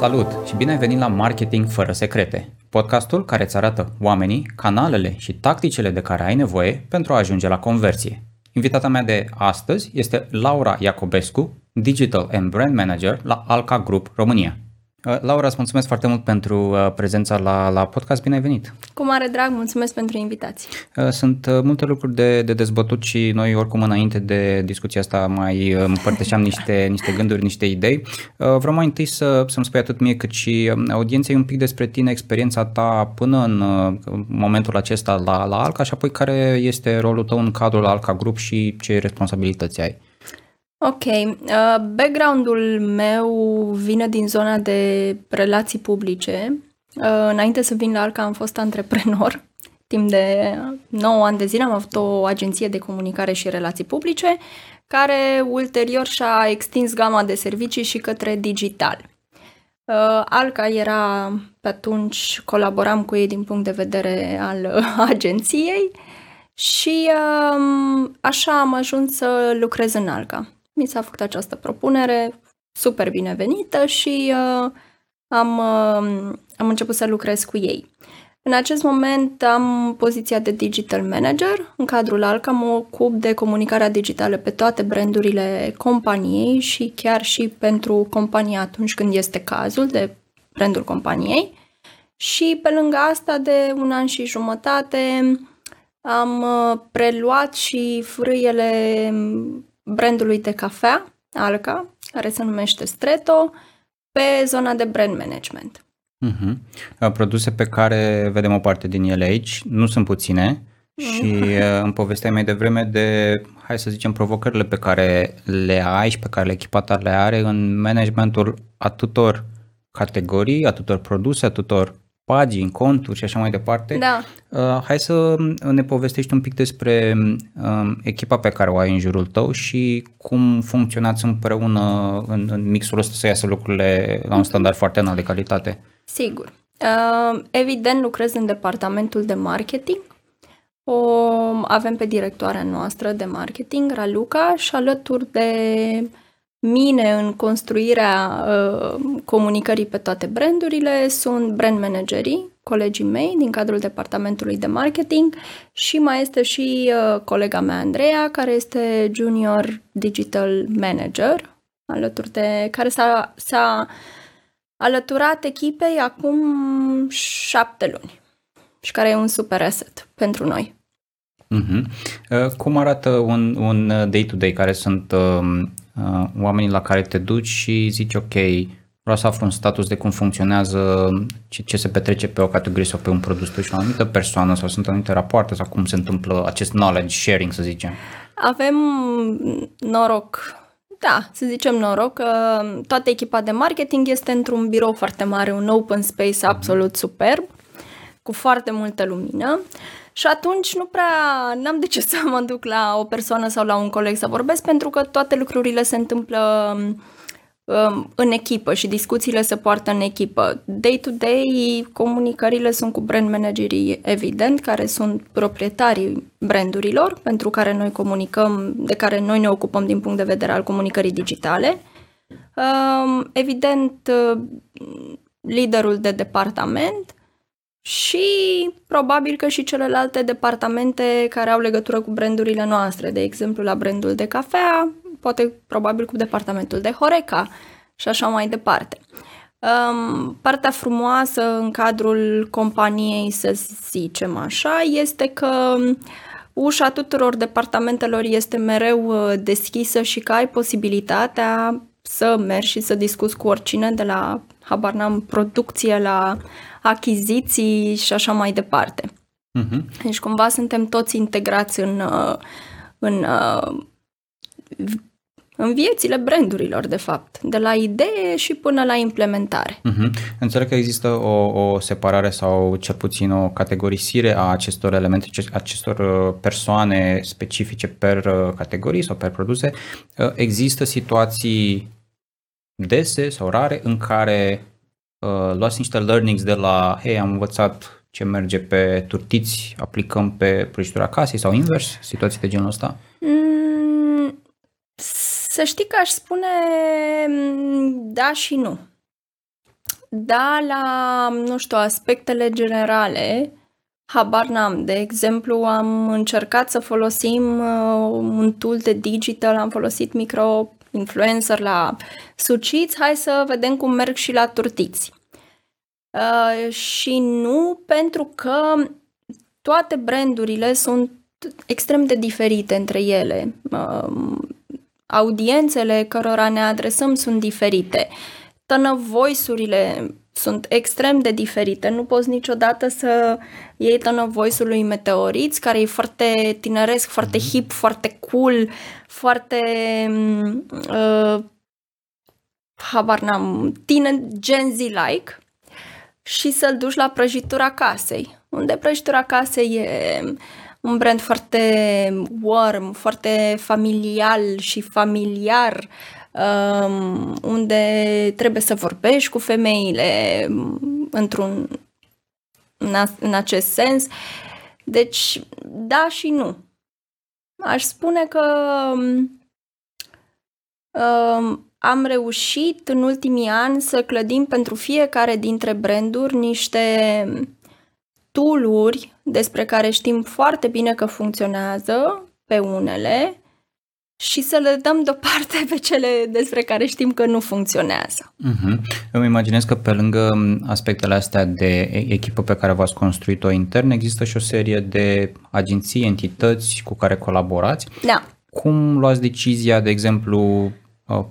Salut și bine ai venit la Marketing fără secrete, podcastul care îți arată oamenii, canalele și tacticile de care ai nevoie pentru a ajunge la conversie. Invitata mea de astăzi este Laura Iacobescu, Digital and Brand Manager la Alca Group România. Uh, Laura, îți mulțumesc foarte mult pentru uh, prezența la, la podcast. Bine ai venit! Cu mare drag, mulțumesc pentru invitație. Uh, sunt multe lucruri de, de dezbătut și noi oricum înainte de discuția asta mai împărtășeam niște, niște gânduri, niște idei. Vreau mai întâi să, să-mi spui atât mie cât și um, audienței un pic despre tine, experiența ta până în momentul acesta la, la Alca și apoi care este rolul tău în cadrul Alca Group și ce responsabilități ai. Ok, uh, background-ul meu vine din zona de relații publice. Uh, înainte să vin la Arca am fost antreprenor. Timp de 9 ani de zile am avut o agenție de comunicare și relații publice, care ulterior și-a extins gama de servicii și către digital. Uh, Alca era, pe atunci colaboram cu ei din punct de vedere al uh, agenției și uh, așa am ajuns să lucrez în Alca mi s-a făcut această propunere super binevenită și uh, am, uh, am început să lucrez cu ei. În acest moment am poziția de digital manager. În cadrul ALCA mă ocup de comunicarea digitală pe toate brandurile companiei și chiar și pentru compania atunci când este cazul de brandul companiei. Și pe lângă asta, de un an și jumătate, am uh, preluat și frâiele brandului de cafea, Alca, care se numește Streto, pe zona de brand management. Uh-huh. Produse pe care vedem o parte din ele aici, nu sunt puține și uh, îmi povesteai mai devreme de, hai să zicem, provocările pe care le ai și pe care echipata le are în managementul atâtor categorii, atâtor produse, atâtor pagini, conturi și așa mai departe. Da. Uh, hai să ne povestești un pic despre uh, echipa pe care o ai în jurul tău și cum funcționați împreună în, în mixul ăsta să iasă lucrurile la un standard foarte înalt de calitate. Sigur. Uh, evident, lucrez în departamentul de marketing. O avem pe directoarea noastră de marketing, Raluca, și alături de mine în construirea uh, comunicării pe toate brandurile sunt brand managerii, colegii mei din cadrul departamentului de marketing și mai este și uh, colega mea Andreea, care este junior digital manager, alături de care s-a, s-a alăturat echipei acum șapte luni și care e un super asset pentru noi. Uh-huh. Cum arată un, un day-to-day? Care sunt uh, uh, oamenii la care te duci și zici ok, vreau să aflu un status de cum funcționează, ce, ce se petrece pe o categorie sau pe un produs. Pe o anumită persoană sau sunt anumite rapoarte sau cum se întâmplă acest knowledge sharing, să zicem? Avem noroc. Da, să zicem noroc că toată echipa de marketing este într-un birou foarte mare, un open space absolut superb, cu foarte multă lumină și atunci nu prea n-am de ce să mă duc la o persoană sau la un coleg să vorbesc, pentru că toate lucrurile se întâmplă um, în echipă și discuțiile se poartă în echipă. Day-to-day, comunicările sunt cu brand managerii, evident, care sunt proprietarii brandurilor, pentru care noi comunicăm, de care noi ne ocupăm din punct de vedere al comunicării digitale. Um, evident, liderul de departament, și probabil că și celelalte departamente care au legătură cu brandurile noastre, de exemplu la brandul de cafea, poate probabil cu departamentul de Horeca și așa mai departe. Um, partea frumoasă în cadrul companiei, să zicem așa, este că ușa tuturor departamentelor este mereu uh, deschisă și că ai posibilitatea să mergi și să discuți cu oricine de la, habar n-am, producție la achiziții și așa mai departe. Uh-huh. Deci cumva suntem toți integrați în, uh, în, uh, în viețile brandurilor, de fapt, de la idee și până la implementare. Uh-huh. Înțeleg că există o, o separare sau cel puțin o categorisire a acestor elemente, acestor uh, persoane specifice per categorii sau per produse. Există situații dese sau rare în care uh, luați niște learnings de la, hei, am învățat ce merge pe turtiți, aplicăm pe prăjitura casei sau invers, situații de genul ăsta? Mm, să știi că aș spune mm, da și nu. da, la, nu știu, aspectele generale, habar n-am. De exemplu, am încercat să folosim uh, un tool de digital, am folosit micro-influencer la suciți, hai să vedem cum merg și la turtiți. Uh, și nu pentru că toate brandurile sunt extrem de diferite între ele. Uh, audiențele cărora ne adresăm sunt diferite. Tone voice-urile sunt extrem de diferite. Nu poți niciodată să iei tone voice-ul lui Meteoriți, care e foarte tineresc, foarte mm-hmm. hip, foarte cool, foarte uh, habar n-am, tine Gen Z-like și să-l duci la prăjitura casei, unde prăjitura casei e un brand foarte warm, foarte familial și familiar, um, unde trebuie să vorbești cu femeile um, într-un în, a, în acest sens. Deci, da și nu. Aș spune că um, am reușit în ultimii ani să clădim pentru fiecare dintre branduri niște tooluri despre care știm foarte bine că funcționează pe unele și să le dăm deoparte pe cele despre care știm că nu funcționează. Uh-huh. Îmi imaginez că pe lângă aspectele astea de echipă pe care v-ați construit-o intern, există și o serie de agenții, entități cu care colaborați. Da. Cum luați decizia, de exemplu,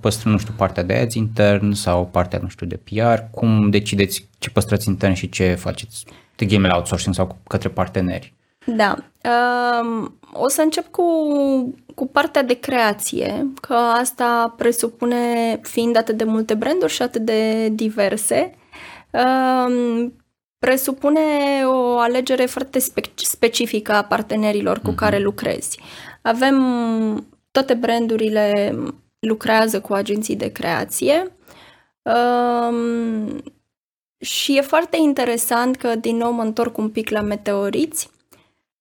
păstrând, nu știu, partea de ads intern sau partea, nu știu, de PR? Cum decideți ce păstrați intern și ce faceți de ghilimele outsourcing sau către parteneri? Da. Um, o să încep cu, cu partea de creație, că asta presupune, fiind atât de multe branduri și atât de diverse, um, presupune o alegere foarte spe- specifică a partenerilor cu uh-huh. care lucrezi. Avem toate brandurile lucrează cu agenții de creație. Um, și e foarte interesant că, din nou, mă întorc un pic la meteoriți.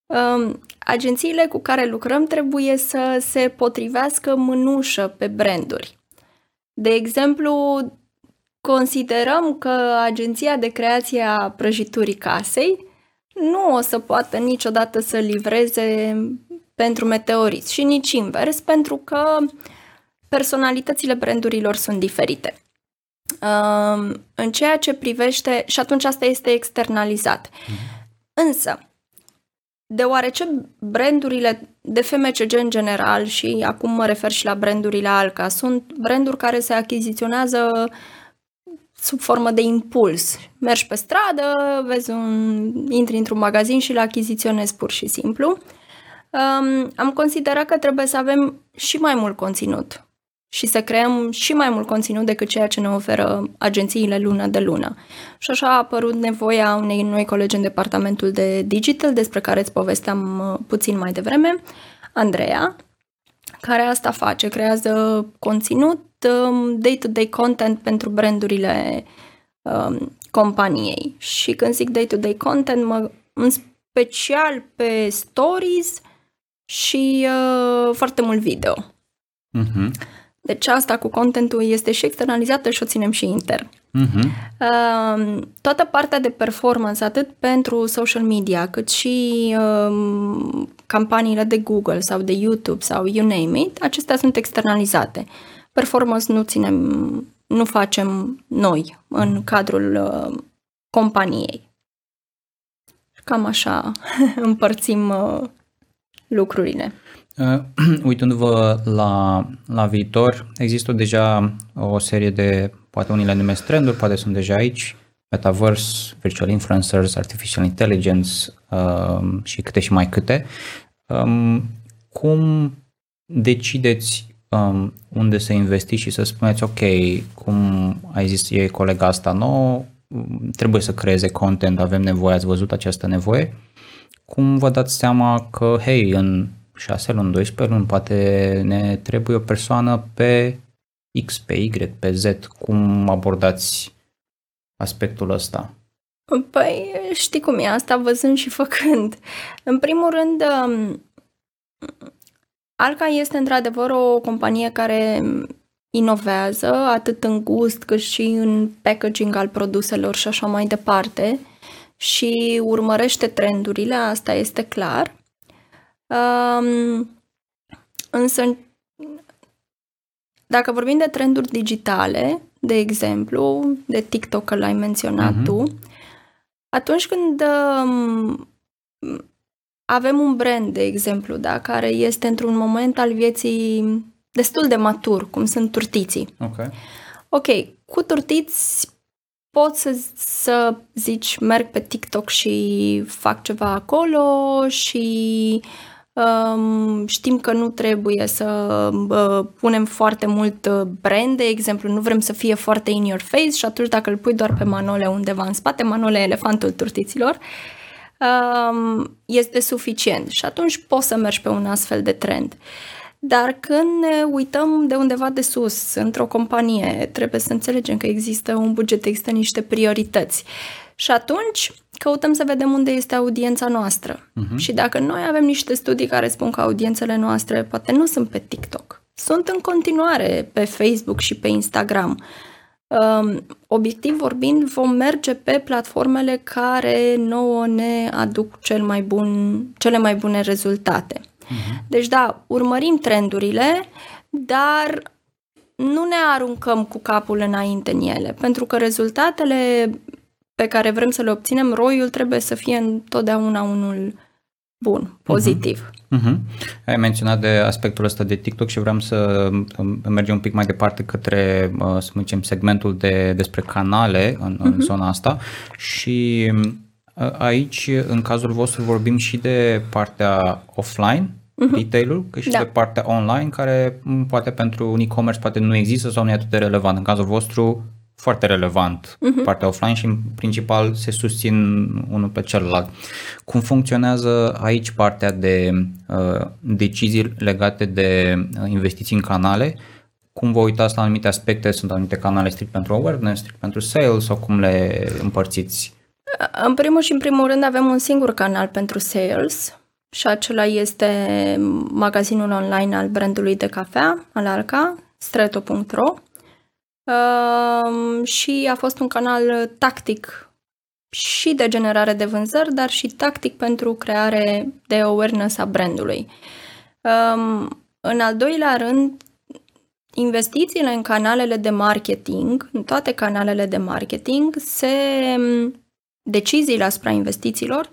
Um, agențiile cu care lucrăm trebuie să se potrivească mânușă pe branduri. De exemplu, considerăm că agenția de creație a prăjiturii casei nu o să poată niciodată să livreze pentru meteoriți și nici invers, pentru că personalitățile brandurilor sunt diferite. Um, în ceea ce privește, și atunci asta este externalizat. Mm-hmm. Însă, deoarece brandurile de FMCG în general și acum mă refer și la brandurile Alca, sunt branduri care se achiziționează sub formă de impuls. Mergi pe stradă, vezi un, intri într-un magazin și le achiziționezi pur și simplu. Um, am considerat că trebuie să avem și mai mult conținut și să creăm și mai mult conținut decât ceea ce ne oferă agențiile lună de lună. Și așa a apărut nevoia unei noi colegi în departamentul de digital, despre care îți povesteam uh, puțin mai devreme, Andreea, care asta face, creează conținut, um, day-to-day content pentru brandurile um, companiei. Și când zic day-to-day content, mă, în special pe stories și uh, foarte mult video. Uh-huh. Deci asta cu contentul este și externalizată și o ținem și intern. Uh-huh. Uh, toată partea de performance, atât pentru social media, cât și uh, campaniile de Google sau de YouTube sau you name it, acestea sunt externalizate. Performance nu ținem, nu facem noi în cadrul uh, companiei. Cam așa împărțim uh, lucrurile. Uh, uitându-vă la, la viitor, există deja o serie de, poate unii le numesc trenduri, poate sunt deja aici, metaverse, virtual influencers, artificial intelligence uh, și câte și mai câte. Um, cum decideți um, unde să investiți și să spuneți, ok, cum ai zis, e colega asta nouă, trebuie să creeze content, avem nevoie, ați văzut această nevoie. Cum vă dați seama că, hei, în 6 luni, 12 luni, poate ne trebuie o persoană pe X, pe Y, pe Z. Cum abordați aspectul ăsta? Păi știi cum e asta, văzând și făcând. În primul rând, um, Alca este într-adevăr o companie care inovează, atât în gust cât și în packaging al produselor și așa mai departe și urmărește trendurile, asta este clar. Um, însă, dacă vorbim de trenduri digitale, de exemplu, de TikTok că l-ai menționat uh-huh. tu, atunci când um, avem un brand, de exemplu, da, care este într-un moment al vieții destul de matur, cum sunt turtiții. Ok. Ok, cu turtiți poți să, să zici, merg pe TikTok și fac ceva acolo și um, știm că nu trebuie să uh, punem foarte mult uh, brand, de exemplu, nu vrem să fie foarte in your face și atunci dacă îl pui doar pe Manole undeva în spate, Manole elefantul turtiților, um, este suficient și atunci poți să mergi pe un astfel de trend. Uh, dar când ne uităm de undeva de sus, într-o companie, trebuie să înțelegem că există un buget, există niște priorități. Și atunci căutăm să vedem unde este audiența noastră. Uh-huh. Și dacă noi avem niște studii care spun că audiențele noastre poate nu sunt pe TikTok, sunt în continuare pe Facebook și pe Instagram. Um, obiectiv vorbind, vom merge pe platformele care nouă ne aduc cel mai bun, cele mai bune rezultate. Uh-huh. Deci da, urmărim trendurile, dar nu ne aruncăm cu capul înainte în ele, pentru că rezultatele pe care vrem să le obținem, roiul trebuie să fie întotdeauna unul bun, pozitiv. Uh-huh. Uh-huh. Ai menționat de aspectul ăsta de TikTok și vreau să um, mergem un pic mai departe către, uh, să zicem, segmentul de despre canale în, uh-huh. în mhm. zona asta și uh, aici, în cazul vostru, vorbim și de partea offline uh-huh. retail-ul, cât și da. de partea online, care poate pentru un e-commerce poate nu există sau nu e atât de relevant. În cazul vostru, foarte relevant uh-huh. partea offline și în principal se susțin unul pe celălalt. Cum funcționează aici partea de uh, decizii legate de uh, investiții în canale? Cum vă uitați la anumite aspecte? Sunt anumite canale strict pentru awareness, strict pentru sales sau cum le împărțiți? În primul și în primul rând avem un singur canal pentru sales și acela este magazinul online al brandului de cafea, al Alca, streto.ro uh, și a fost un canal tactic și de generare de vânzări, dar și tactic pentru creare de awareness a brandului. Um, în al doilea rând, investițiile în canalele de marketing, în toate canalele de marketing, se deciziile asupra investițiilor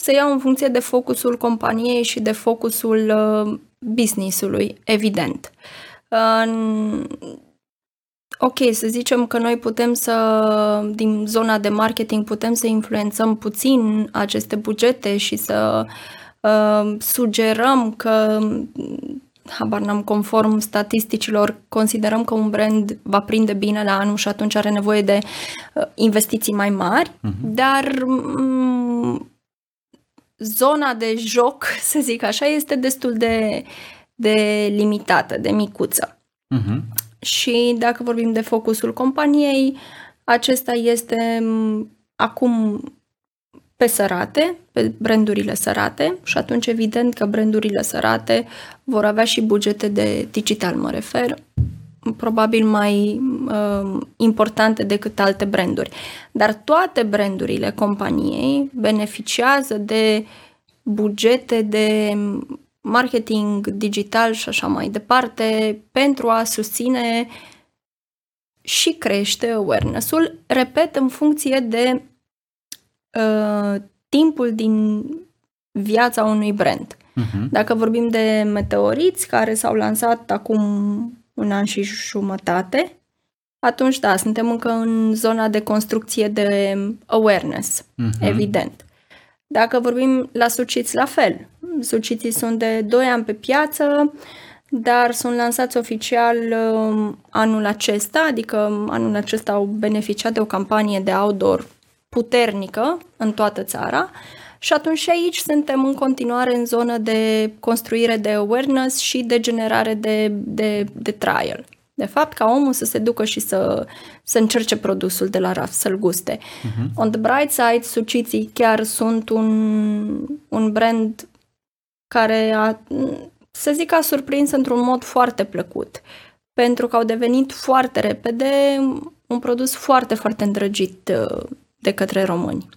se iau în funcție de focusul companiei și de focusul uh, business-ului, evident. Uh, ok, să zicem că noi putem să, din zona de marketing, putem să influențăm puțin aceste bugete și să uh, sugerăm că habar n-am conform statisticilor, considerăm că un brand va prinde bine la anul și atunci are nevoie de uh, investiții mai mari, uh-huh. dar um, zona de joc, să zic așa, este destul de, de limitată, de micuță. Uh-huh. Și dacă vorbim de focusul companiei, acesta este acum pe sărate, pe brandurile sărate și atunci evident că brandurile sărate vor avea și bugete de digital, mă refer, probabil mai uh, importante decât alte branduri. Dar toate brandurile companiei beneficiază de bugete de marketing digital și așa mai departe pentru a susține și crește awareness-ul, repet, în funcție de uh, timpul din viața unui brand. Uh-huh. Dacă vorbim de meteoriți care s-au lansat acum un an și jumătate, atunci da, suntem încă în zona de construcție de awareness, uh-huh. evident. Dacă vorbim la suciți, la fel. Suciții sunt de 2 ani pe piață, dar sunt lansați oficial uh, anul acesta, adică anul acesta au beneficiat de o campanie de outdoor puternică în toată țara și atunci și aici suntem în continuare în zonă de construire de awareness și de generare de, de, de trial. De fapt, ca omul să se ducă și să, să încerce produsul de la raf, să-l guste. Uh-huh. On the bright side, suciții chiar sunt un, un brand care a, să zic, a surprins într-un mod foarte plăcut pentru că au devenit foarte repede un produs foarte, foarte îndrăgit uh, de către români.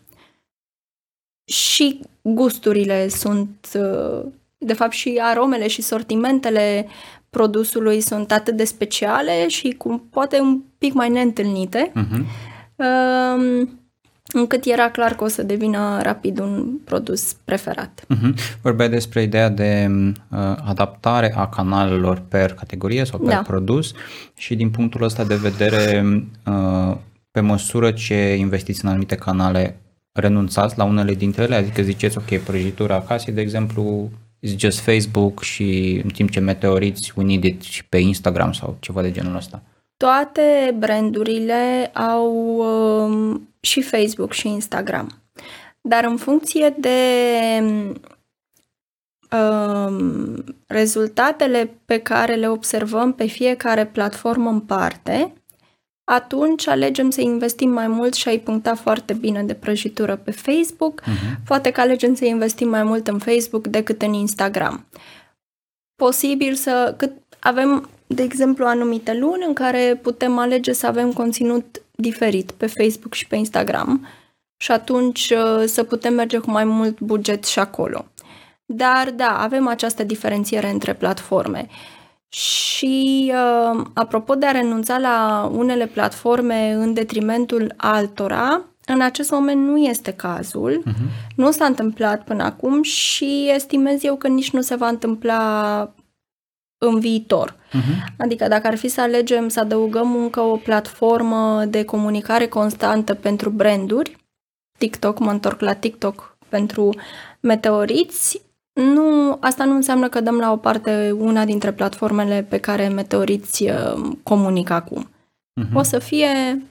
Și gusturile sunt, uh, de fapt și aromele și sortimentele produsului sunt atât de speciale și cu poate un pic mai neîntâlnite. Uh-huh. Uh, încât era clar că o să devină rapid un produs preferat. Uh-huh. Vorbeai despre ideea de uh, adaptare a canalelor per categorie sau per da. produs și din punctul ăsta de vedere, uh, pe măsură ce investiți în anumite canale, renunțați la unele dintre ele, adică ziceți, ok, prăjitura acasă, de exemplu, is just Facebook și în timp ce meteoriți we need it și pe Instagram sau ceva de genul ăsta. Toate brandurile au um, și Facebook și Instagram. Dar în funcție de um, rezultatele pe care le observăm pe fiecare platformă în parte, atunci alegem să investim mai mult și ai puncta foarte bine de prăjitură pe Facebook. Uh-huh. Poate că alegem să investim mai mult în Facebook decât în Instagram. Posibil să cât avem de exemplu, anumite luni în care putem alege să avem conținut diferit pe Facebook și pe Instagram și atunci uh, să putem merge cu mai mult buget și acolo. Dar da, avem această diferențiere între platforme. Și uh, apropo de a renunța la unele platforme în detrimentul altora, în acest moment nu este cazul, uh-huh. nu s-a întâmplat până acum și estimez eu că nici nu se va întâmpla în viitor. Uh-huh. Adică dacă ar fi să alegem să adăugăm încă o platformă de comunicare constantă pentru branduri, TikTok, mă întorc la TikTok pentru meteoriți, nu, asta nu înseamnă că dăm la o parte una dintre platformele pe care meteoriți uh, comunică acum. Uh-huh. O să fie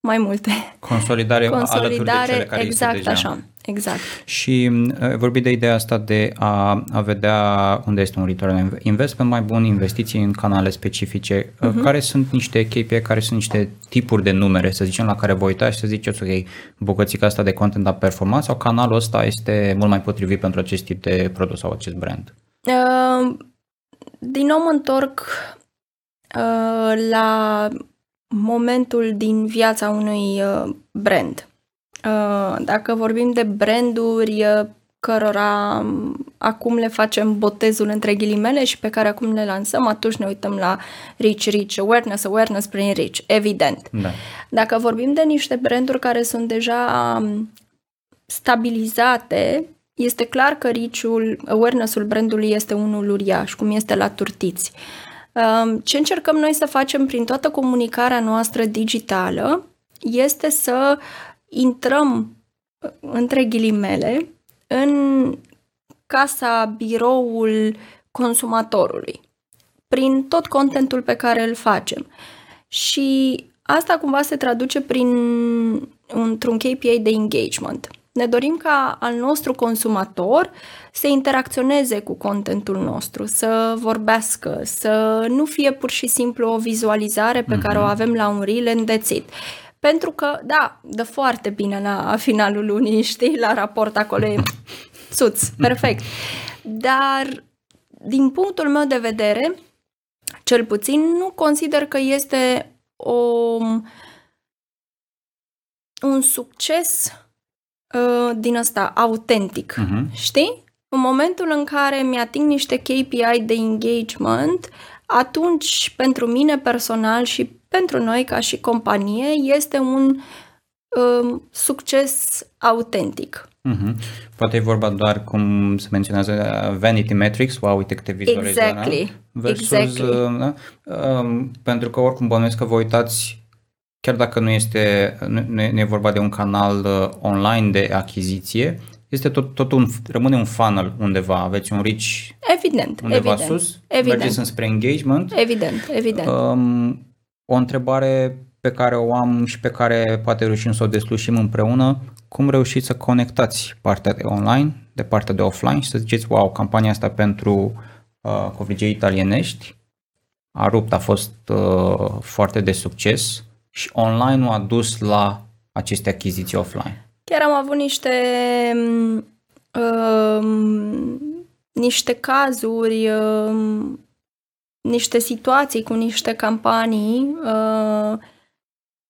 mai multe. Consolidare, Consolidare alături de cele care exact deja. așa. Exact. Și uh, vorbi de ideea asta de a, a vedea unde este un return investment mai bun, investiții în canale specifice, uh-huh. care sunt niște KPI, care sunt niște tipuri de numere, să zicem, la care vă uitați și să ziceți, ok, bucățica asta de content a performat sau canalul ăsta este mult mai potrivit pentru acest tip de produs sau acest brand? Uh, din nou mă întorc uh, la momentul din viața unui uh, brand. Uh, dacă vorbim de branduri uh, cărora um, acum le facem botezul între ghilimele și pe care acum le lansăm, atunci ne uităm la reach, reach, awareness, awareness prin reach, evident. Da. Dacă vorbim de niște branduri care sunt deja um, stabilizate, este clar că reach-ul, awareness-ul brandului este unul uriaș, cum este la turtiți. Um, ce încercăm noi să facem prin toată comunicarea noastră digitală este să intrăm între ghilimele în casa, biroul consumatorului prin tot contentul pe care îl facem. Și asta cumva se traduce prin într-un KPI de engagement. Ne dorim ca al nostru consumator să interacționeze cu contentul nostru, să vorbească, să nu fie pur și simplu o vizualizare pe mm-hmm. care o mhm. avem la un reel îndețit. Pentru că, da, dă foarte bine la finalul lunii, știi, la raport acolo e suț, perfect. Dar, din punctul meu de vedere, cel puțin, nu consider că este o, un succes uh, din ăsta autentic, uh-huh. știi? În momentul în care mi-ating niște KPI de engagement, atunci, pentru mine personal și pentru noi ca și companie, este un uh, succes autentic. Uh-huh. Poate e vorba doar, cum se menționează, vanity metrics, wow, uite câte vizualizări. Exactly. Versus, exactly. Uh, da? Uh, pentru că oricum bănuiesc că vă uitați chiar dacă nu este nu, nu e vorba de un canal uh, online de achiziție, este tot, tot un, rămâne un funnel undeva, aveți un reach evident, undeva evident, sus, evident. mergeți înspre engagement. Evident, evident. Um, o întrebare pe care o am și pe care poate reușim să o deslușim împreună, cum reușiți să conectați partea de online de partea de offline și să ziceți, wow, campania asta pentru uh, covigei italienești a rupt, a fost uh, foarte de succes și online-ul a dus la aceste achiziții offline. Chiar am avut niște uh, niște cazuri uh, niște situații, cu niște campanii uh,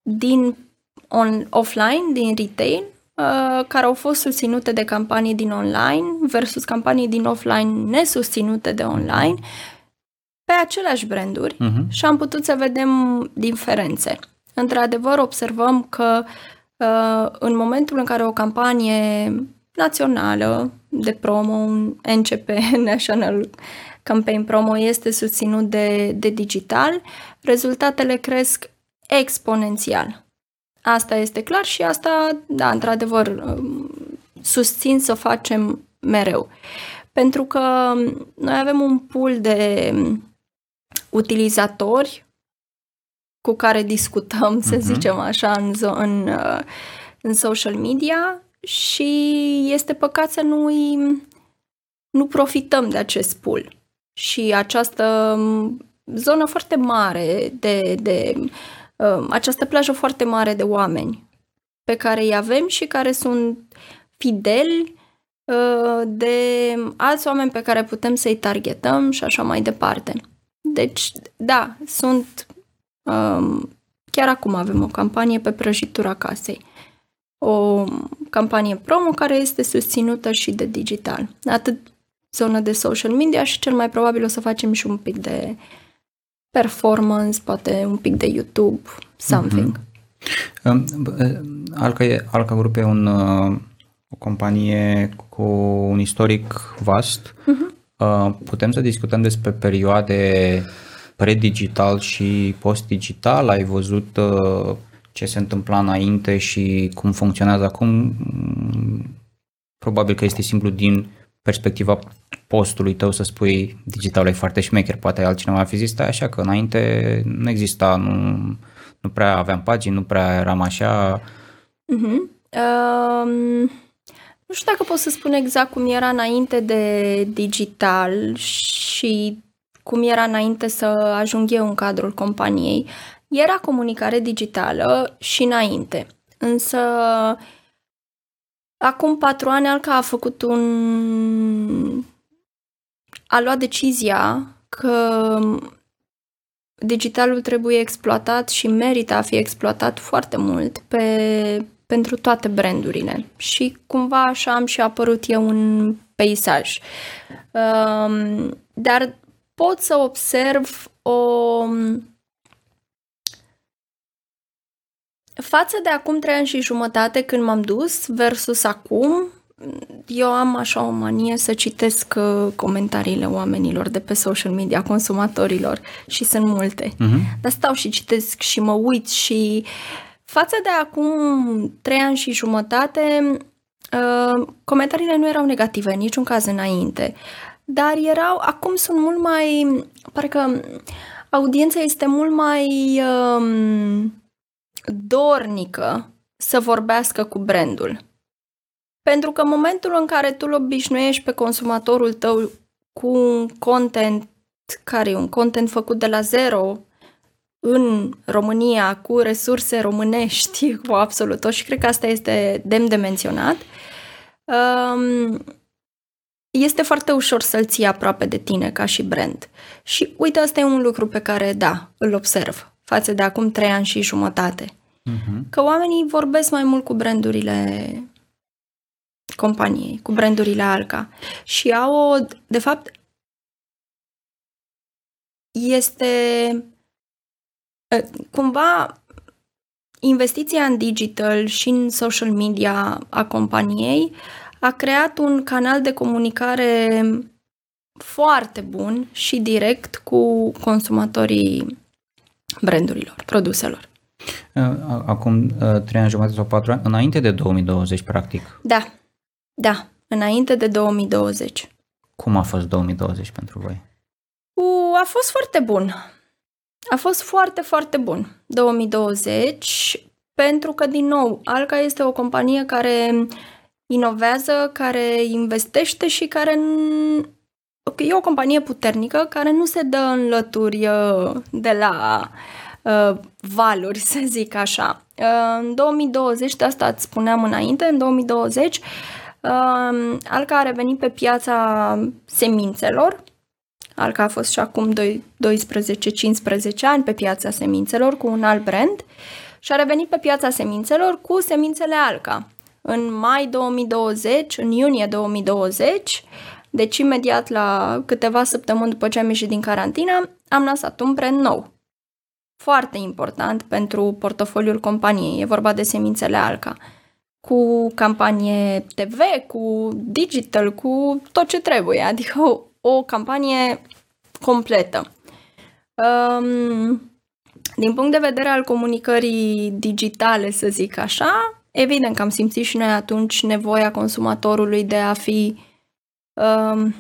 din on, offline, din retail, uh, care au fost susținute de campanii din online versus campanii din offline nesusținute de online pe aceleași branduri uh-huh. și am putut să vedem diferențe. Într-adevăr, observăm că uh, în momentul în care o campanie națională de promo, un NCP, National Campaign Promo, este susținut de, de digital, rezultatele cresc exponențial. Asta este clar și asta, da, într-adevăr, um, susțin să facem mereu. Pentru că noi avem un pool de utilizatori cu care discutăm, să uh-huh. zicem așa, în, în, uh, în social media și este păcat să nu nu profităm de acest pool și această zonă foarte mare de, de uh, această plajă foarte mare de oameni pe care îi avem și care sunt fideli uh, de alți oameni pe care putem să-i targetăm și așa mai departe. Deci, da, sunt um, chiar acum avem o campanie pe prăjitura casei. O campanie promo care este susținută și de digital. Atât zonă de social media și cel mai probabil o să facem și un pic de performance, poate un pic de YouTube, something. Mm-hmm. Alca, e, Alca Group e un, uh, o companie cu un istoric vast. Mm-hmm. Putem să discutăm despre perioade pre-digital și post-digital? Ai văzut uh, ce se întâmpla înainte și cum funcționează acum? Probabil că este simplu din perspectiva postului tău să spui digitalul e foarte șmecher, poate altcineva fi zis, așa că înainte nu exista, nu, nu prea aveam pagini, nu prea eram așa. Uh-huh. Um, nu știu dacă pot să spun exact cum era înainte de digital și cum era înainte să ajung eu în cadrul companiei. Era comunicare digitală și înainte, însă acum patru ani Alca a făcut un a luat decizia că digitalul trebuie exploatat și merită a fi exploatat foarte mult pe, pentru toate brandurile. Și cumva așa am și apărut eu un peisaj. Um, dar pot să observ o față de acum trei ani și jumătate când m-am dus versus acum, eu am așa o manie să citesc uh, comentariile oamenilor de pe social media, consumatorilor și sunt multe. Uh-huh. Dar stau și citesc și mă uit și față de acum trei ani și jumătate, uh, comentariile nu erau negative, în niciun caz înainte. Dar erau, acum sunt mult mai, parcă audiența este mult mai um, dornică să vorbească cu brandul. Pentru că în momentul în care tu îl obișnuiești pe consumatorul tău cu un content care e un content făcut de la zero în România cu resurse românești, cu absolut tot și cred că asta este demn de menționat, um, este foarte ușor să-l ții aproape de tine ca și brand. Și uite, asta e un lucru pe care, da, îl observ față de acum trei ani și jumătate. Uh-huh. Că oamenii vorbesc mai mult cu brandurile companiei, cu brandurile Alca. Și au o, de fapt, este cumva investiția în digital și în social media a companiei a creat un canal de comunicare foarte bun și direct cu consumatorii brandurilor, produselor. Acum trei ani jumătate sau patru ani, înainte de 2020, practic. Da, da, înainte de 2020. Cum a fost 2020 pentru voi? U, a fost foarte bun. A fost foarte, foarte bun 2020 pentru că, din nou, Alca este o companie care inovează, care investește și care e o companie puternică care nu se dă în lături uh, de la uh, valuri, să zic așa. Uh, în 2020, de asta îți spuneam înainte, în 2020 uh, Alca a revenit pe piața semințelor, Alca a fost și acum 12-15 ani pe piața semințelor cu un alt brand și a revenit pe piața semințelor cu semințele Alca. În mai 2020, în iunie 2020, deci imediat la câteva săptămâni după ce am ieșit din carantină, am lansat un brand nou. Foarte important pentru portofoliul companiei. E vorba de semințele Alca. Cu campanie TV, cu digital, cu tot ce trebuie. Adică o, o campanie completă. Um, din punct de vedere al comunicării digitale, să zic așa, evident că am simțit și noi atunci nevoia consumatorului de a fi um,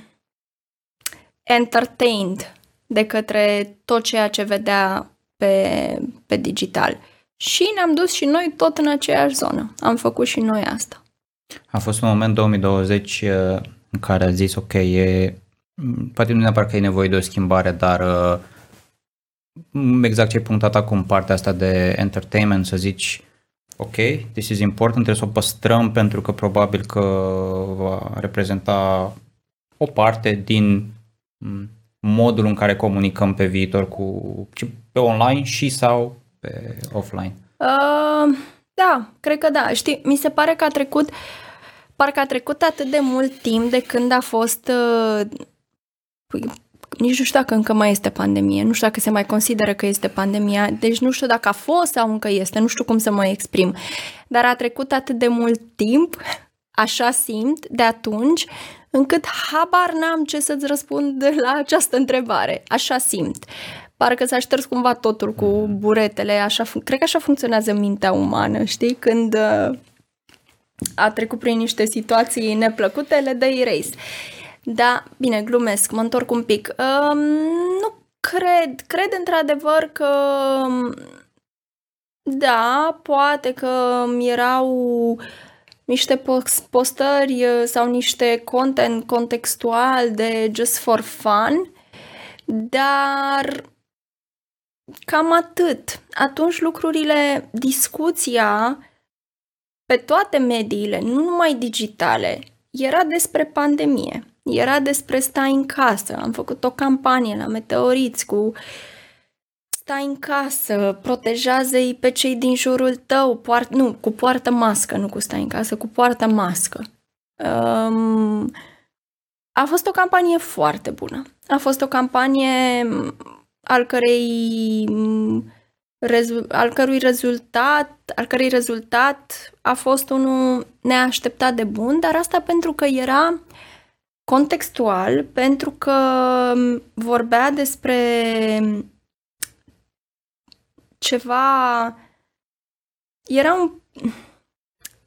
entertained de către tot ceea ce vedea pe, pe digital. Și ne-am dus și noi tot în aceeași zonă. Am făcut și noi asta. A fost un moment 2020 uh, în care a zis, ok, e, poate nu neapărat că e nevoie de o schimbare, dar uh, exact ce ai punctat acum, partea asta de entertainment, să zici, ok, this is important, trebuie să o păstrăm pentru că probabil că va reprezenta o parte din modul în care comunicăm pe viitor cu pe online și sau pe offline? Uh, da, cred că da. Știi, mi se pare că a trecut parcă a trecut atât de mult timp de când a fost uh, nici nu știu dacă încă mai este pandemie, nu știu dacă se mai consideră că este pandemia, deci nu știu dacă a fost sau încă este, nu știu cum să mă exprim, dar a trecut atât de mult timp, așa simt, de atunci, încât habar n-am ce să-ți răspund la această întrebare. Așa simt. Parcă s-a șters cumva totul cu buretele, așa, cred că așa funcționează mintea umană, știi? Când uh, a trecut prin niște situații neplăcute, le dă erase. Da, bine, glumesc, mă întorc un pic. Um, nu cred, cred într-adevăr că da, poate că erau niște postări uh, sau niște content contextual de just for fun, dar cam atât. Atunci lucrurile, discuția pe toate mediile, nu numai digitale, era despre pandemie. Era despre stai în casă. Am făcut o campanie la Meteoriți cu stai în casă, protejează-i pe cei din jurul tău, poart, nu, cu poartă mască, nu cu stai în casă, cu poartă mască. Um, a fost o campanie foarte bună. A fost o campanie al cărei al cărui rezultat, al cărei rezultat a fost unul neașteptat de bun, dar asta pentru că era contextual, pentru că vorbea despre ceva... Era un...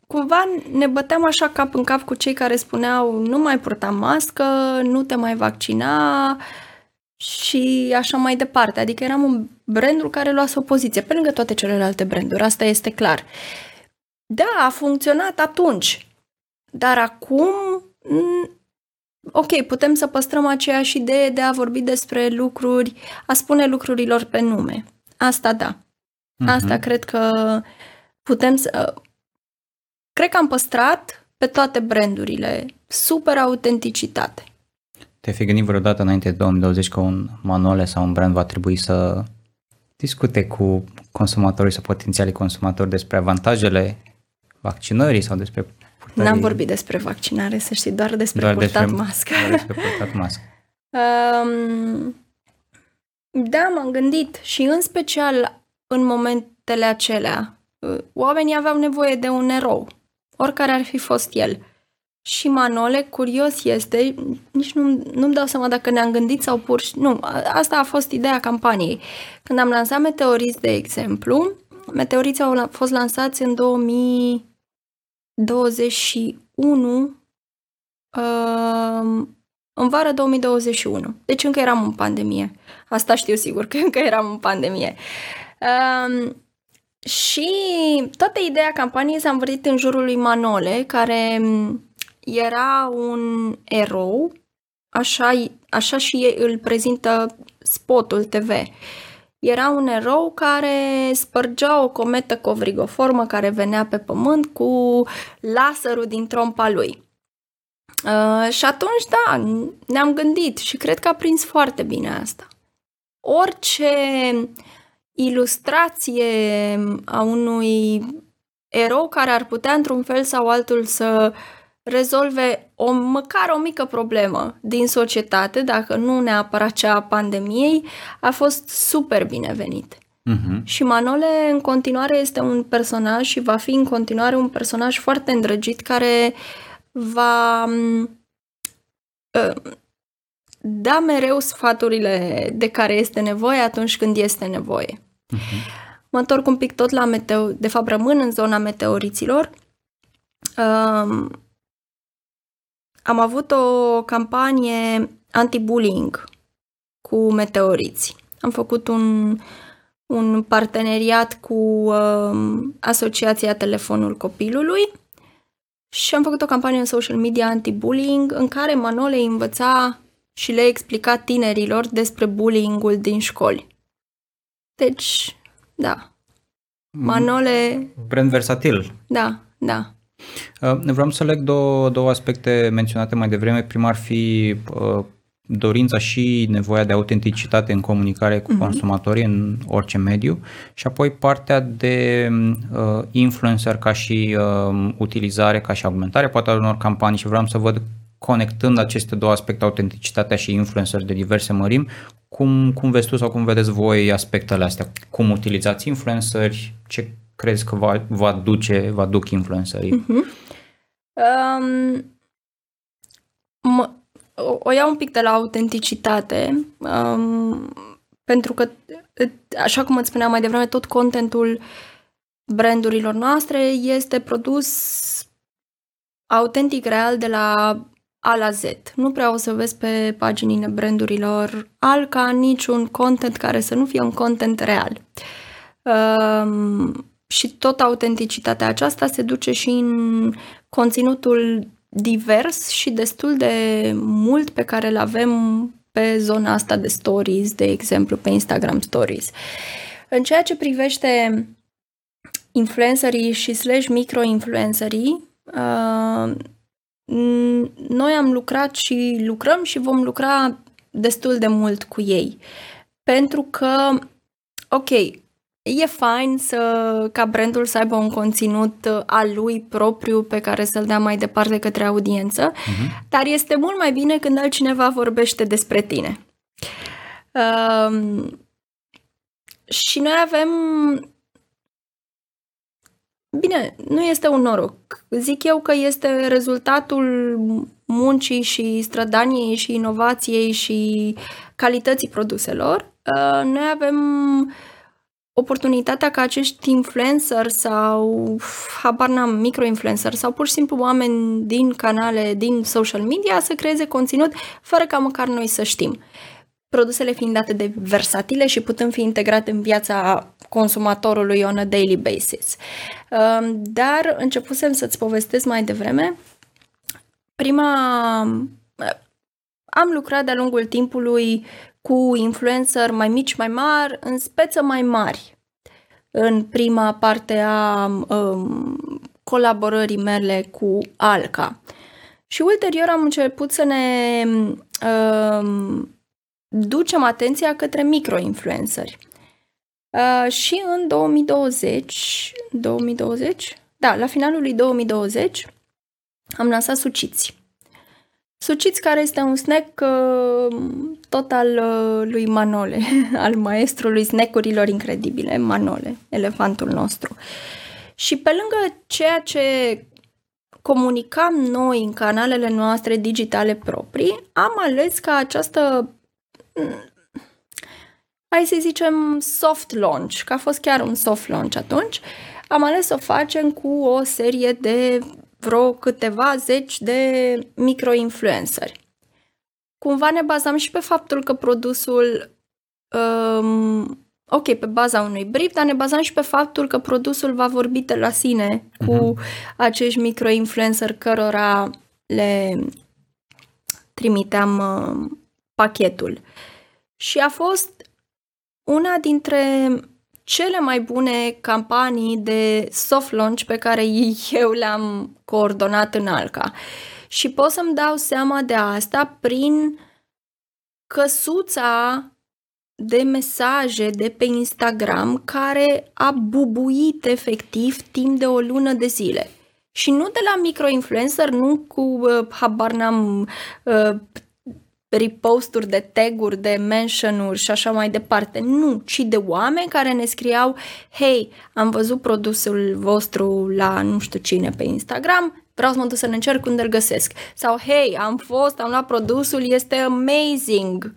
Cumva ne băteam așa cap în cap cu cei care spuneau nu mai purta mască, nu te mai vaccina și așa mai departe. Adică eram un brandul care luase o poziție pe lângă toate celelalte branduri, asta este clar. Da, a funcționat atunci, dar acum ok, putem să păstrăm aceeași idee de a vorbi despre lucruri, a spune lucrurilor pe nume. Asta da. Uh-huh. Asta cred că putem să... Cred că am păstrat pe toate brandurile super autenticitate. Te-ai fi gândit vreodată înainte de 2020 că un Manole sau un brand va trebui să discute cu consumatorii sau potențialii consumatori despre avantajele vaccinării sau despre purtării... N-am vorbit despre vaccinare, să știi, doar despre doar purtat despre, mască. Doar despre purtat mască. um, da, m-am gândit și în special în momentele acelea, uh, oamenii aveau nevoie de un erou, oricare ar fi fost el. Și Manole, curios este, nici nu, nu-mi dau seama dacă ne-am gândit sau pur și... Nu, asta a fost ideea campaniei. Când am lansat Meteoriți, de exemplu, Meteoriți au fost lansați în 2021, uh, în vara 2021. Deci încă eram în pandemie. Asta știu sigur, că încă eram în pandemie. Uh, și toată ideea campaniei s-a învârtit în jurul lui Manole, care era un erou, așa, așa și îl prezintă spotul TV. Era un erou care spărgea o cometă covrigoformă care venea pe pământ cu laserul din trompa lui. Uh, și atunci, da, ne-am gândit și cred că a prins foarte bine asta. Orice ilustrație a unui erou care ar putea într-un fel sau altul să rezolve o, măcar o mică problemă din societate, dacă nu neapărat cea a pandemiei, a fost super binevenit. Uh-huh. Și Manole în continuare este un personaj și va fi în continuare un personaj foarte îndrăgit care va uh, da mereu sfaturile de care este nevoie atunci când este nevoie. Uh-huh. Mă întorc un pic tot la meteo, de fapt rămân în zona meteoriților. Um, am avut o campanie anti-bullying cu meteoriți. Am făcut un, un parteneriat cu um, Asociația Telefonul Copilului și am făcut o campanie în social media anti-bullying în care Manole învăța și le explica tinerilor despre bullying-ul din școli. Deci, da. Manole... Brand versatil. Da, da. Uh, vreau să leg două, două aspecte menționate mai devreme. Prima ar fi uh, dorința și nevoia de autenticitate în comunicare cu uh-huh. consumatorii în orice mediu și apoi partea de uh, influencer ca și uh, utilizare, ca și augmentare, poate a unor campanii și vreau să văd conectând aceste două aspecte, autenticitatea și influencer de diverse mărimi, cum, cum vezi tu sau cum vedeți voi aspectele astea? Cum utilizați influenceri? Ce crezi că va, va duce, va duc influencerii? Uh-huh. Um, mă, o, o iau un pic de la autenticitate, um, pentru că, așa cum îți spuneam mai devreme, tot contentul brandurilor noastre este produs autentic real de la a la Z. Nu prea o să vezi pe paginile brandurilor Alca niciun content care să nu fie un content real. Um, și tot autenticitatea aceasta se duce și în conținutul divers și destul de mult pe care îl avem pe zona asta de stories, de exemplu, pe Instagram Stories. În ceea ce privește influencerii și slash micro-influencerii, uh, noi am lucrat și lucrăm și vom lucra destul de mult cu ei. Pentru că, ok, e fain să, ca brandul să aibă un conținut al lui propriu pe care să-l dea mai departe către audiență, uh-huh. dar este mult mai bine când altcineva vorbește despre tine. Um, și noi avem Bine, nu este un noroc. Zic eu că este rezultatul muncii și strădaniei și inovației și calității produselor. Uh, noi avem oportunitatea ca acești influencer sau, habar n-am, micro-influencer sau pur și simplu oameni din canale, din social media să creeze conținut fără ca măcar noi să știm produsele fiind date de versatile și putând fi integrate în viața consumatorului on a daily basis. Um, dar începusem să-ți povestesc mai devreme. Prima... Am lucrat de-a lungul timpului cu influencer mai mici, mai mari, în speță mai mari. În prima parte a um, colaborării mele cu Alca. Și ulterior am început să ne um, ducem atenția către micro-influenceri. Uh, și în 2020, 2020, da, la finalul lui 2020, am lansat Suciți. Suciți care este un snack uh, tot al uh, lui Manole, al maestrului snackurilor incredibile, Manole, elefantul nostru. Și pe lângă ceea ce comunicam noi în canalele noastre digitale proprii, am ales ca această hai să zicem soft launch, că a fost chiar un soft launch atunci, am ales să o facem cu o serie de vreo câteva zeci de micro-influenceri. Cumva ne bazam și pe faptul că produsul, um, ok, pe baza unui brief, dar ne bazam și pe faptul că produsul va vorbi de la sine cu uh-huh. acești micro-influenceri cărora le trimiteam uh, pachetul. Și a fost una dintre cele mai bune campanii de soft launch pe care eu le-am coordonat în Alca. Și pot să-mi dau seama de asta prin căsuța de mesaje de pe Instagram care a bubuit efectiv timp de o lună de zile. Și nu de la microinfluencer, nu cu uh, habar n-am uh, reposturi de taguri, de mention-uri și așa mai departe. Nu, ci de oameni care ne scriau Hei, am văzut produsul vostru la nu știu cine pe Instagram, vreau să mă duc să ne încerc unde îl găsesc. Sau Hei, am fost, am luat produsul, este amazing.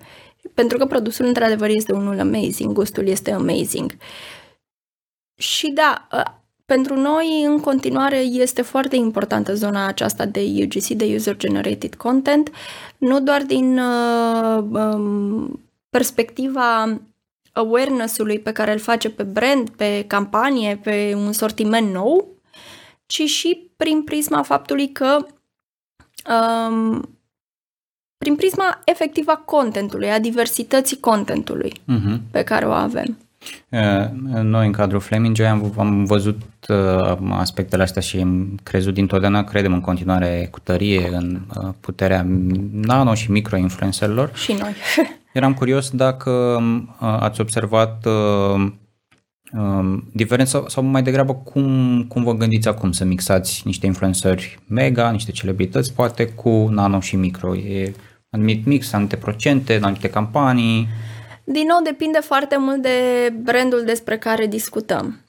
Pentru că produsul într-adevăr este unul amazing, gustul este amazing. Și da, pentru noi, în continuare, este foarte importantă zona aceasta de UGC, de User Generated Content, nu doar din uh, um, perspectiva awareness-ului pe care îl face pe brand, pe campanie, pe un sortiment nou, ci și prin prisma faptului că um, prin prisma efectivă a contentului, a diversității contentului uh-huh. pe care o avem. Noi, în cadrul Flaming Joy, am, am văzut aspectele astea și am crezut dintotdeauna, credem în continuare cu tărie în puterea nano și micro-influencerilor. Și noi. Eram curios dacă ați observat diferența sau mai degrabă cum, cum vă gândiți acum să mixați niște influenceri mega, niște celebrități, poate cu nano și micro. E anumit mix, anumite procente, anumite campanii. Din nou, depinde foarte mult de brandul despre care discutăm.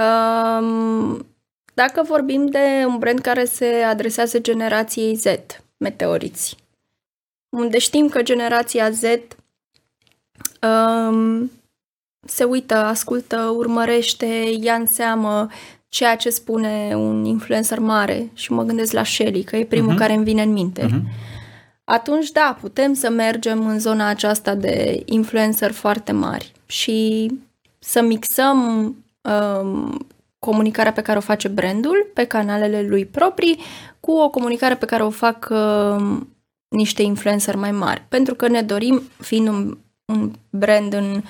Um, dacă vorbim de un brand care se adresează generației Z, meteoriți, unde știm că generația Z um, se uită, ascultă, urmărește, ia în seamă ceea ce spune un influencer mare și mă gândesc la Shelly, că e primul uh-huh. care îmi vine în minte. Uh-huh atunci da, putem să mergem în zona aceasta de influencer foarte mari și să mixăm um, comunicarea pe care o face brandul pe canalele lui proprii cu o comunicare pe care o fac um, niște influencer mai mari. Pentru că ne dorim, fiind un, un brand în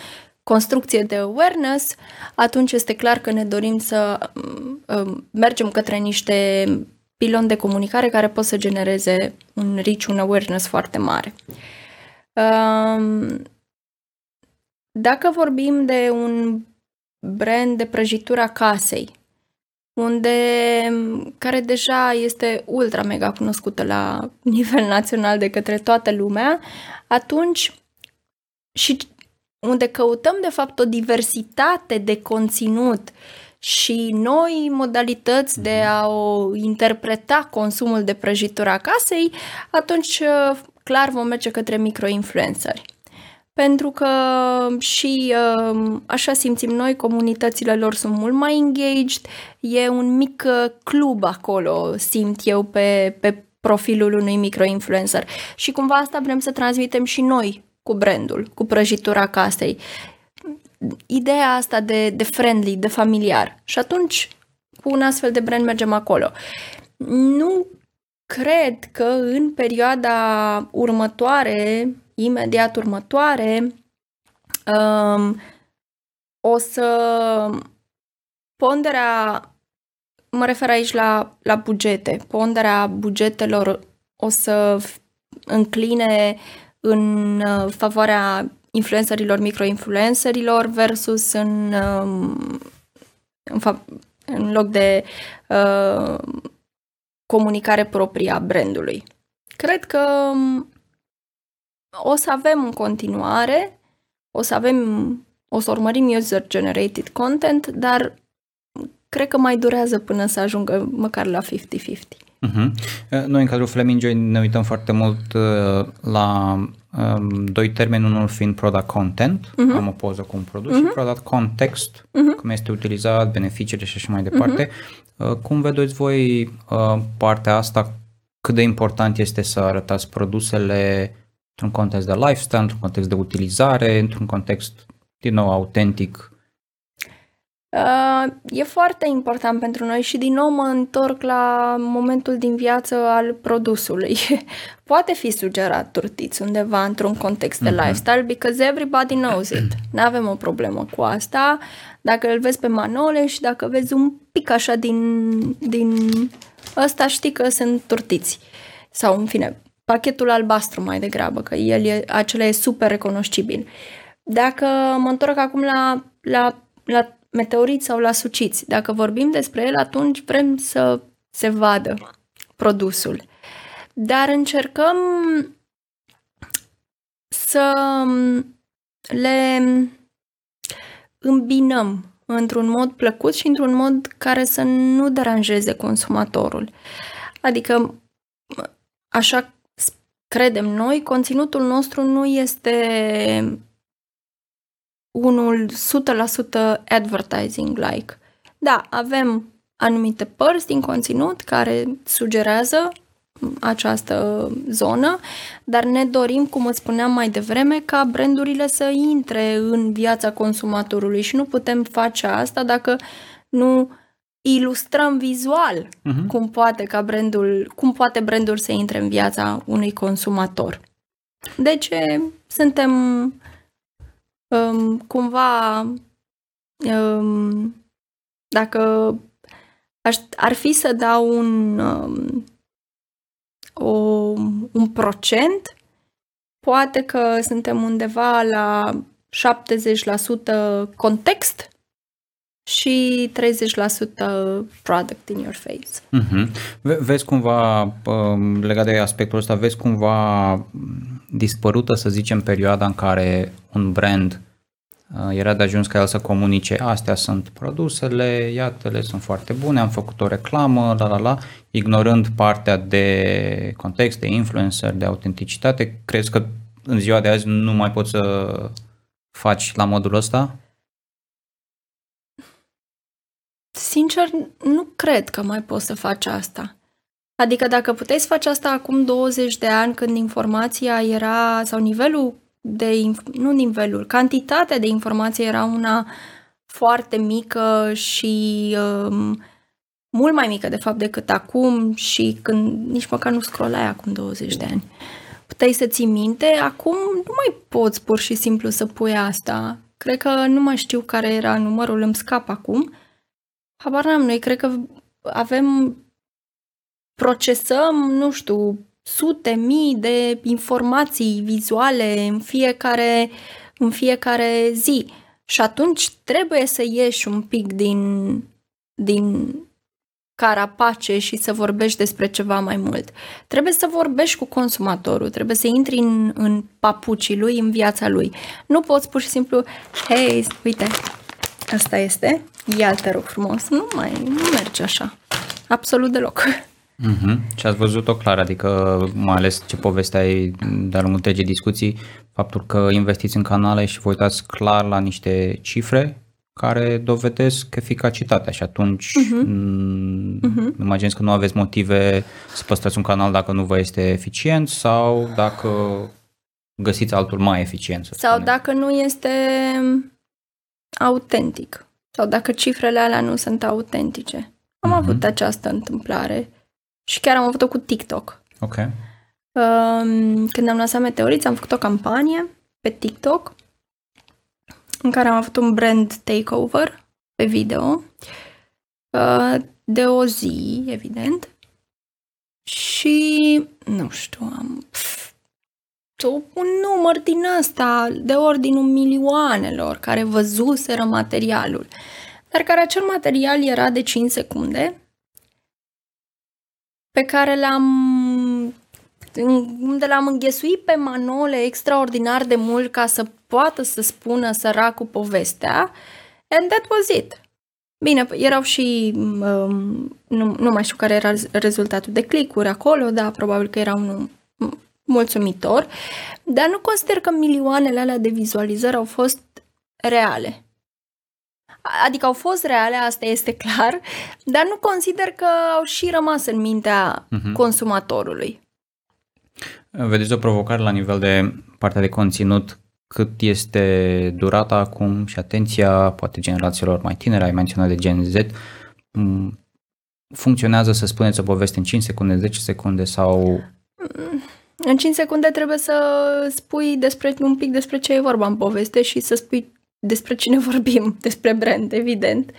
construcție de awareness, atunci este clar că ne dorim să um, mergem către niște pilon de comunicare care pot să genereze un reach, un awareness foarte mare. Um, dacă vorbim de un brand de prăjitura casei, unde, care deja este ultra mega cunoscută la nivel național de către toată lumea, atunci și unde căutăm de fapt o diversitate de conținut și noi modalități de mhm. a o interpreta consumul de prăjitură a casei, atunci uh, clar vom merge către microinfluenceri. Pentru că și uh, așa simțim noi, comunitățile lor sunt mult mai engaged, e un mic uh, club acolo, simt eu pe, pe profilul unui microinfluencer. Și cumva asta vrem să transmitem și noi cu brandul, cu prăjitura casei ideea asta de, de friendly, de familiar. Și atunci, cu un astfel de brand mergem acolo. Nu cred că în perioada următoare, imediat următoare, um, o să ponderea, mă refer aici la, la bugete, ponderea bugetelor o să încline în uh, favoarea influencerilor, microinfluencerilor versus în, um, în, fa- în loc de uh, comunicare proprie a brandului. Cred că um, o să avem în continuare, o să avem, o să urmărim user-generated content, dar cred că mai durează până să ajungă măcar la 50-50. Uh-huh. Noi în cadrul Fleming Joy ne uităm foarte mult uh, la um, doi termeni, unul fiind product content, uh-huh. am o poză cu un produs, uh-huh. și product context, uh-huh. cum este utilizat, beneficiile și așa mai departe. Uh-huh. Uh, cum vedeți voi uh, partea asta, cât de important este să arătați produsele într-un context de lifestyle, într-un context de utilizare, într-un context, din nou, autentic, Uh, e foarte important pentru noi și din nou mă întorc la momentul din viață al produsului. Poate fi sugerat turtiți undeva într-un context de uh-huh. lifestyle because everybody knows it. Nu avem o problemă cu asta. Dacă îl vezi pe Manole și dacă vezi un pic așa din, din ăsta, știi că sunt turtiți. sau în fine, pachetul albastru mai degrabă, că el e, acela e super recunoscibil. Dacă mă întorc acum la, la, la meteoriți sau la suciți, dacă vorbim despre el, atunci vrem să se vadă produsul. Dar încercăm să le îmbinăm într-un mod plăcut și într-un mod care să nu deranjeze consumatorul. Adică, așa credem noi, conținutul nostru nu este unul 100% advertising-like. Da, avem anumite părți din conținut care sugerează această zonă, dar ne dorim, cum îți spuneam mai devreme, ca brandurile să intre în viața consumatorului și nu putem face asta dacă nu ilustrăm vizual uh-huh. cum poate ca brandul, cum poate brandul să intre în viața unui consumator. Deci suntem um, cumva um, dacă aș, ar fi să dau un um, o, un procent, poate că suntem undeva la 70% context și 30% product in your face. Uh-huh. vezi cumva, um, legat de aspectul ăsta, vezi cumva dispărută, să zicem, perioada în care un brand uh, era de ajuns ca el să comunice astea sunt produsele, iată-le, sunt foarte bune, am făcut o reclamă, la la la, ignorând partea de context, de influencer, de autenticitate. Crezi că în ziua de azi nu mai poți să faci la modul ăsta? Sincer, nu cred că mai poți să faci asta. Adică dacă puteai să faci asta acum 20 de ani când informația era, sau nivelul de, nu nivelul, cantitatea de informație era una foarte mică și um, mult mai mică de fapt decât acum și când nici măcar nu scrollai acum 20 de ani. Puteai să ții minte, acum nu mai poți pur și simplu să pui asta. Cred că nu mai știu care era numărul, îmi scap acum, Habar n-am, noi cred că avem, procesăm, nu știu, sute, mii de informații vizuale în fiecare, în fiecare zi. Și atunci trebuie să ieși un pic din, din carapace și să vorbești despre ceva mai mult. Trebuie să vorbești cu consumatorul, trebuie să intri în, în papucii lui, în viața lui. Nu poți pur și simplu, hei, uite, asta este, ia te rog frumos. Nu mai, nu merge așa. Absolut deloc. Mm-hmm. Și ați văzut-o clar, adică mai ales ce povesteai de-a lungul întregii discuții, faptul că investiți în canale și vă uitați clar la niște cifre care dovedesc eficacitatea și atunci uh-huh. uh-huh. imaginez că nu aveți motive să păstrați un canal dacă nu vă este eficient sau dacă găsiți altul mai eficient. Să sau spunem. dacă nu este autentic sau dacă cifrele alea nu sunt autentice. Am uh-huh. avut această întâmplare și chiar am avut-o cu TikTok. Ok. Um, când am lansat Meteoriți, am făcut o campanie pe TikTok în care am avut un brand takeover pe video uh, de o zi, evident. Și, nu știu, am un număr din ăsta de ordinul milioanelor care văzuseră materialul, dar care acel material era de 5 secunde, pe care l-am unde l-am înghesuit pe Manole extraordinar de mult ca să poată să spună săracul povestea and that was it. Bine, erau și, um, nu, nu mai știu care era rezultatul de clicuri acolo, dar probabil că era unul mulțumitor, dar nu consider că milioanele alea de vizualizări au fost reale. Adică au fost reale, asta este clar, dar nu consider că au și rămas în mintea uh-huh. consumatorului. Vedeți o provocare la nivel de partea de conținut, cât este durata acum și atenția, poate generațiilor mai tinere, ai menționat de Gen Z, mm, funcționează să spuneți o poveste în 5 secunde, 10 secunde sau... Mm, în 5 secunde trebuie să spui despre, un pic despre ce e vorba în poveste și să spui despre cine vorbim, despre brand, evident.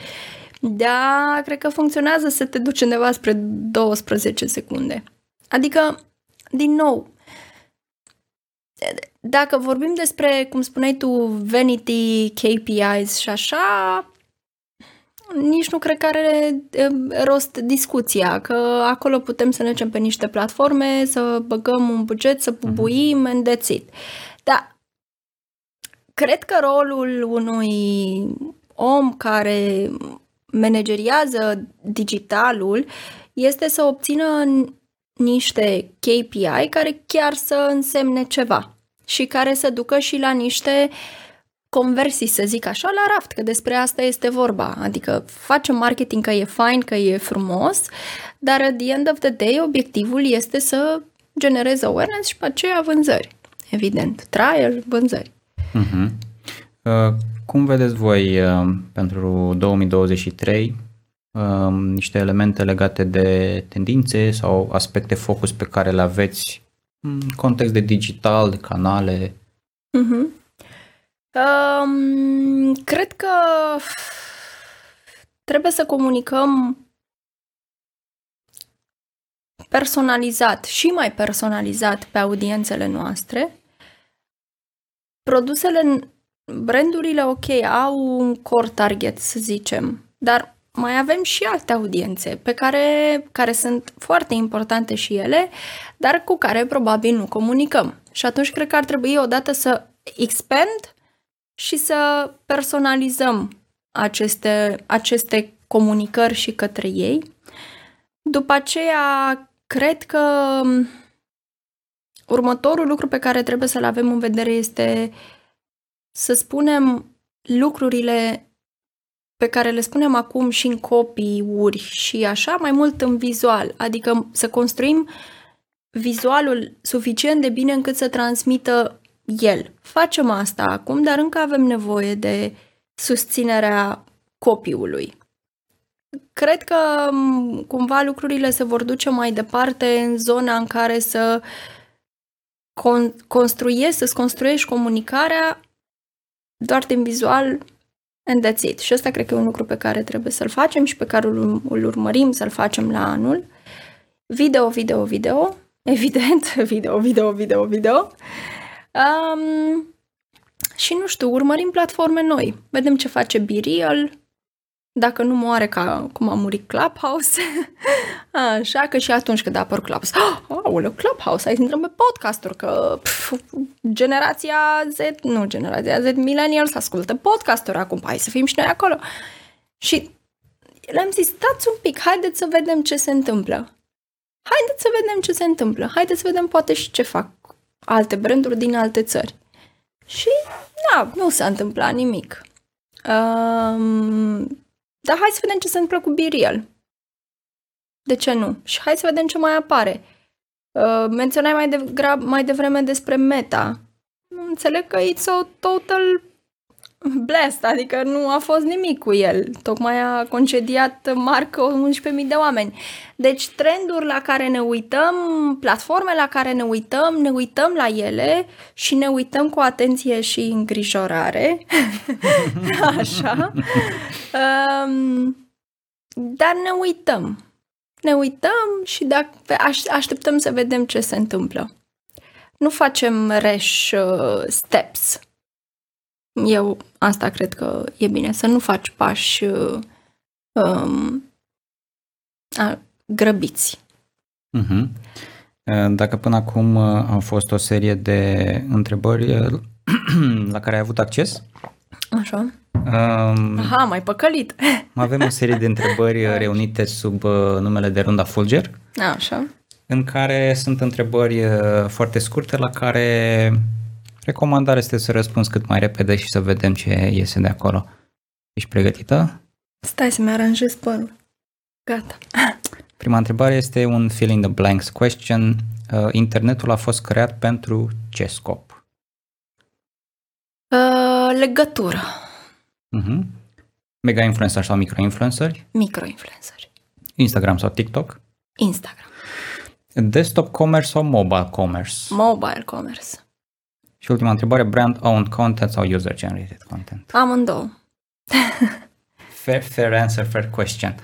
Da, cred că funcționează să te duci undeva spre 12 secunde. Adică din nou, dacă vorbim despre, cum spuneai tu, vanity, KPIs și așa, nici nu cred că are rost discuția, că acolo putem să mergem pe niște platforme, să băgăm un buget, să bubuim mhm. and that's it. Dar cred că rolul unui om care manageriază digitalul este să obțină niște KPI care chiar să însemne ceva și care să ducă și la niște conversii, să zic așa, la raft, că despre asta este vorba. Adică facem marketing că e fain, că e frumos, dar at the end of the day obiectivul este să genereze awareness și pe aceea vânzări. Evident, trial, vânzări. Uh-huh. Uh, cum vedeți voi uh, pentru 2023 uh, niște elemente legate de tendințe sau aspecte focus pe care le aveți în context de digital, de canale? Uh-huh. Um, cred că trebuie să comunicăm personalizat și mai personalizat pe audiențele noastre. Produsele, brandurile, ok, au un core target, să zicem, dar mai avem și alte audiențe pe care, care sunt foarte importante și ele, dar cu care probabil nu comunicăm. Și atunci cred că ar trebui odată să expand și să personalizăm aceste, aceste comunicări și către ei. După aceea, cred că următorul lucru pe care trebuie să-l avem în vedere este să spunem lucrurile pe care le spunem acum și în copii-uri și așa, mai mult în vizual, adică să construim vizualul suficient de bine încât să transmită el. Facem asta acum, dar încă avem nevoie de susținerea copilului. Cred că cumva lucrurile se vor duce mai departe în zona în care să con- construiești, să-ți construiești comunicarea doar din vizual and that's it. Și ăsta cred că e un lucru pe care trebuie să-l facem și pe care îl, îl urmărim să-l facem la anul. Video, video, video. Evident, video, video, video, video. Um, și nu știu, urmărim platforme noi. Vedem ce face BeReal, dacă nu moare ca cum a murit Clubhouse. Așa că și atunci când a apărut Clubhouse, oh, aoleu, Clubhouse, hai să intrăm pe podcasturi, că pf, generația Z, nu generația Z, millennials ascultă podcasturi acum, hai să fim și noi acolo. Și le-am zis, stați un pic, haideți să vedem ce se întâmplă. Haideți să vedem ce se întâmplă. Haideți să vedem poate și ce fac alte branduri din alte țări. Și, da, nu s-a întâmplat nimic. Um, dar hai să vedem ce se întâmplă cu Biriel. De ce nu? Și hai să vedem ce mai apare. Uh, menționai mai, degrab, mai devreme despre Meta. Înțeleg că it's a total blessed, adică nu a fost nimic cu el. Tocmai a concediat marcă 11.000 de oameni. Deci trenduri la care ne uităm, platforme la care ne uităm, ne uităm la ele și ne uităm cu atenție și îngrijorare. Așa. Um, dar ne uităm. Ne uităm și dacă așteptăm să vedem ce se întâmplă. Nu facem reș uh, steps eu asta cred că e bine, să nu faci pași uh, um, a, grăbiți. Uh-huh. Dacă până acum uh, au fost o serie de întrebări uh, la care ai avut acces? Așa. Um, Aha, mai păcălit. Avem o serie de întrebări reunite sub numele de Runda Fulger. Așa. În care sunt întrebări foarte scurte la care Recomandarea este să răspunzi cât mai repede și să vedem ce iese de acolo. Ești pregătită? Stai să-mi aranjez părul. Gata. Prima întrebare este un fill in the blanks question. Uh, internetul a fost creat pentru ce scop? Uh, legătură. Uh-huh. Mega influencer sau micro-influenceri? Micro-influenceri. Instagram sau TikTok? Instagram. Desktop commerce sau mobile commerce? Mobile commerce. Și ultima întrebare, brand-owned content sau user-generated content? Amândouă. fair, fair answer, fair question.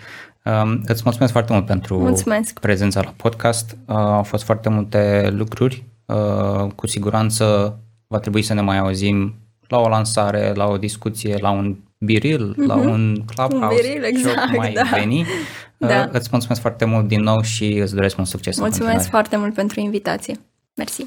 Um, îți mulțumesc foarte mult pentru mulțumesc. prezența la podcast. Uh, au fost foarte multe lucruri. Uh, cu siguranță va trebui să ne mai auzim la o lansare, la o discuție, la un biril, mm-hmm. la un clubhouse. Un biril, exact, mai da. veni. Da. Uh, îți mulțumesc foarte mult din nou și îți doresc mult succes. Mulțumesc foarte mult pentru invitație. Mersi.